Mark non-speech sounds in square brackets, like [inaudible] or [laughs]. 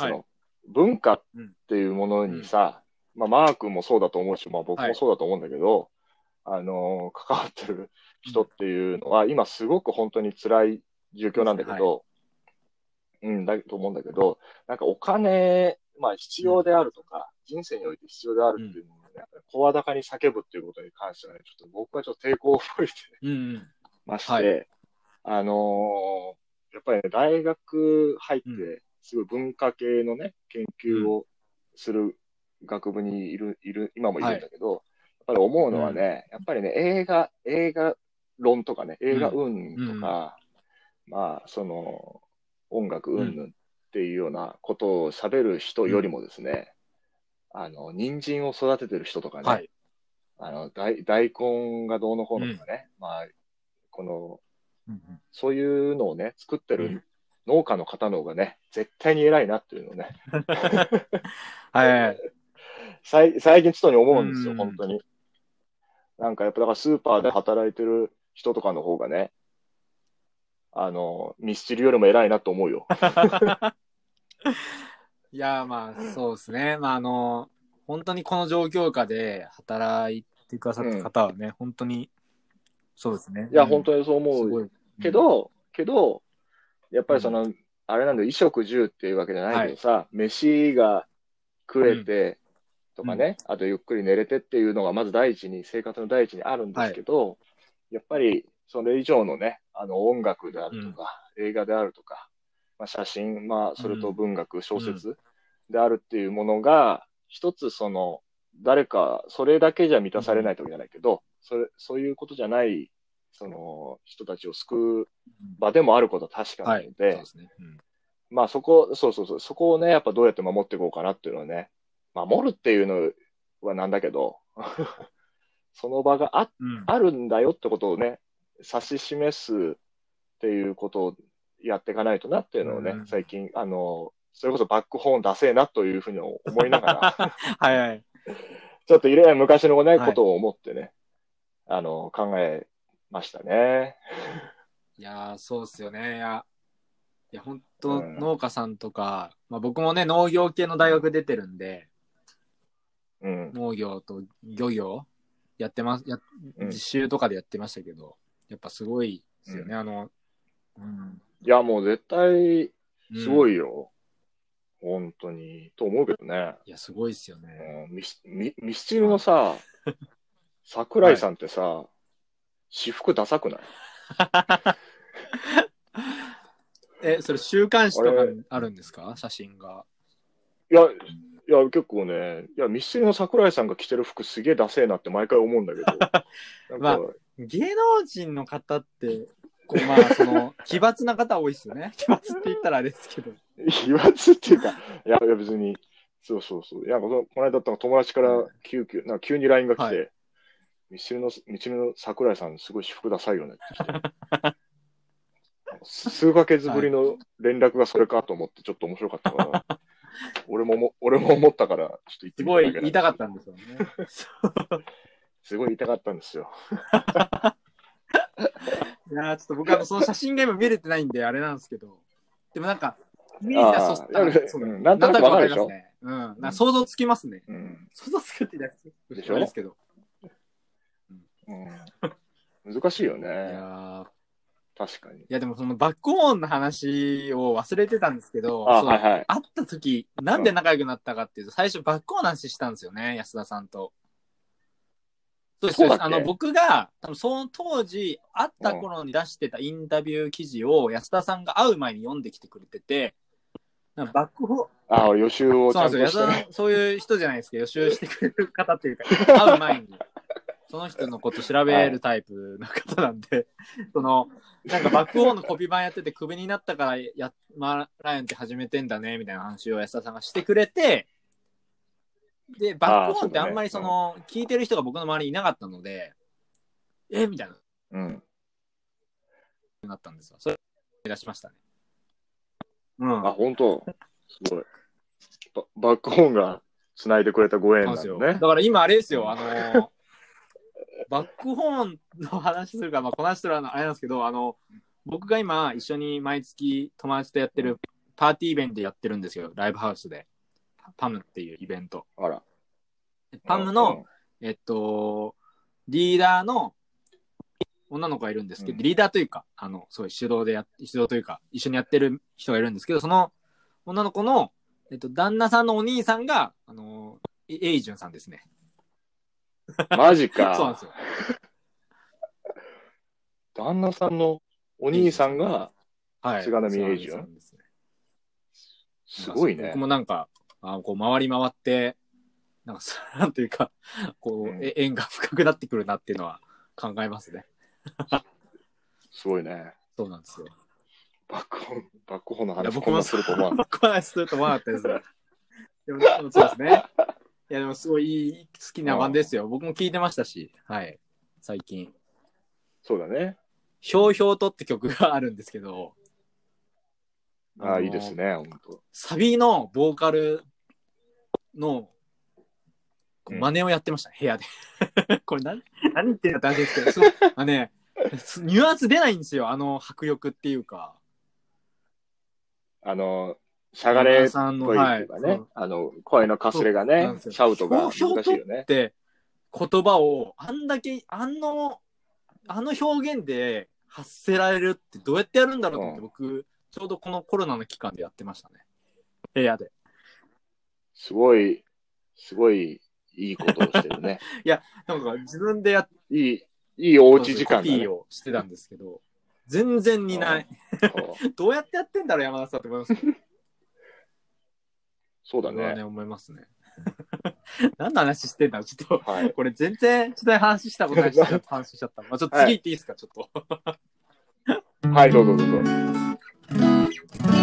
その、はい文化っていうものにさ、まあ、マー君もそうだと思うし、まあ、僕もそうだと思うんだけど、あのー関わってる人っていうのは、今すごく本当に辛い状況なんだけど、うん、だと思うんだけど、なんかお金、まあ必要であるとか、人生において必要であるっていうのをね、やっぱり声高に叫ぶっていうことに関してはね、ちょっと僕はちょっと抵抗を覚えて。まして、はい。あのーやっぱりね、大学入ってう、すごい文化系のね、研究をする学部にいる、いる、今もいるんだけど、やっぱり思うのはね、やっぱりね、映画、映画論とかね、映画運とか、まあ、その、音楽云々っていうようなことを喋る人よりもですね、あの、人参を育ててる人とかね、はい。あの大、大根がどうのこうのとかね、まあ、この、うん。そういうのをね、作ってるうん農家の方の方がね、絶対に偉いなっていうのね、はい。最最近ちょっとに思うんですよ、本当に。なんかやっぱだからスーパーで働いてる人とかの方がね、あの、ミスチルよりも偉いなと思うよ。いや、まあ、そうですね。まあ、あの、本当にこの状況下で働いてくださった方はね、本当に、そうですね。いや、本当にそう思う。けど、けど、やっぱりその、あれなんだよ、衣食住っていうわけじゃないけどさ、飯が食えてとかね、あとゆっくり寝れてっていうのがまず第一に、生活の第一にあるんですけど、やっぱりそれ以上のね、あの音楽であるとか、映画であるとか、まあ、写真、まあ、それと文学、小説であるっていうものが、一つその、誰か、それだけじゃ満たされないってわけじゃないけど、それ、そういうことじゃない、その、人たちを救う場でもあることは確かなはい。ので、そうですね。うんまあそこ、そうそうそう、そこをね、やっぱどうやって守っていこうかなっていうのはね、守るっていうのはなんだけど、[laughs] その場があうん。あるんだよってことをね、指し示すっていうことをやっていかないとなっていうのをね、うん最近、あの、それこそバックホーン出せえなというふうに思いながら、[laughs] はいはい。[laughs] ちょっといろいろ昔のね、はいことを思ってね、あの、考えましたね。いやー、そうっすよね。いや、いや本当、うん農家さんとか、まあ僕もね、農業系の大学出てるんで、うん。農業と漁業やってます、やうん実習とかでやってましたけど、やっぱすごいですよね、うあの、うん。いや、もう絶対、すごい。いよ。本当に。と思うけどね。いや、すごいっすよね。うんミスミミスチルのさ、[laughs] 桜井さんってさ、私服ダサくないえ、それ週刊誌とかあるんですか写真が。いや、いや、結構ね、いや、ミスチルの桜井さんが着てる服すげえダセえなって毎回思うんだけど。まあ芸能人の方って、こうまあ、その、奇抜な方多いっすよね。奇抜って言ったらあれですけど。奇抜っていうか、いや、いや別に、そうそうそう。いや、この間だったら友達から急遽、なんか急に LINE が来て、はミスチルの、ミスチルの桜井さんすごい私服ダサいよねって。[laughs] 数ヶ月ぶりの連絡がそれかと思ってちょっと面白かったから、[laughs] 俺もも、俺も思ったから、ちょっと言ってすごいみただけなん言いたかったんですよね。[laughs] すごい言いたかったんですよ。いやーちょっと僕はその写真が今見れてないんであれなんですけど、でもなんか、イメージはそうあーいやそううんなんとなくわかるでしょうん。想像つきますね。うん。想像つくって言ったらでしょですけど。うん、難しいよいね。やー確かに。いやでもそのバックホーンの話を忘れてたんですけど、あ、そうはいはい。会った時、なんで仲良くなったかっていうと、最初バックホーンの話したんですよね、安田さんと。そうですそうだっけ？あの、僕が、多分その当時、会った頃に出してたインタビュー記事を安田さんが会う前に読んできてくれてて、なんかバックホーン、あ、予習をちゃそうんなんですよ。安田さん、そういう人じゃないですけど、予習してくれる方っていうか、[laughs] 会う前に、その人のこと調べるタイプの方なんで、[laughs] その、なんかバックホーンのコピー版やってて、クビになったからや、マーライオンって始めてんだね、みたいな話を安田さんがしてくれて、で、バックホーンってあんまりその、聞いてる人が僕の周りにいなかったので、えみたいな、うん。なったんですよ。それ、出しましたね。うん。あ、本当すごい。ババックホーンが繋いでくれたご縁なんですよ。ね。から今あれですよ、あのーバックホーンの話するから、まあ、この話するあれなんですけど、あの、僕が今一緒に毎月友達とやってるパーティーイベントでやってるんですよ、ライブハウスで。パムっていうイベント。あら。パムの、えっと、リーダーの女の子がいるんですけど、うんリーダーというか、あの、そういう主導でや、主導というか、一緒にやってる人がいるんですけど、その女の子の、えっと、旦那さんのお兄さんが、あの、エエイジュンさんですね。う [laughs] んマジか。そうなんですよ。旦那さんのお兄さんが、はい。菅波エイジュンそうなんですねすごいね僕。もなんか、あこう回り回って、なんか、そ [laughs] なんていうか、こう、うんえ縁が深くなってくるなっていうのは考えますね。すごいね。そうなんですよ。バックホーン、バックホーンの話僕もなすると思わん。[laughs] この話すると思わなかったです。でもそうですね。いや、でもすごいいい好きな版ですよ。僕も聞いてましたし、はい。最近。そうだね。ひょうひょうとって曲があるんですけど、ああ、のいいですね、本当。サビのボーカルの真似をやってました、部屋で。[laughs] これ何、何言ってんだって話ですけど、そうあのね、すニュアンス出ないんですよ、あの迫力っていうか。あの、しゃがれっさんの、ぽいはい。っていうかね、そうあの、声のかすれがねシャウトが難しいよねっ。て言葉をあんだけ、あの、あの表現で発せられるってどうやってやるんだろうと思って、うん僕、ちょうどこのコロナの期間でやってましたね。部屋で。すごい、すごいいいことをしてるね。[laughs] なんか自分でやっいい、いいおうち時間だねコピー。をしてたんですけど、全然似ない。[laughs] どうやってやってんだろう、山田さんって思います。そうだね。ね、思いますね。[laughs] 何の話してんだちょっと、はい、これ全然、ちょっと話したことないし、ちょっと話しちゃった。[laughs] まあ、ちょっと次行っていいですか、はい、ちょっと。はい、どうぞどうぞ。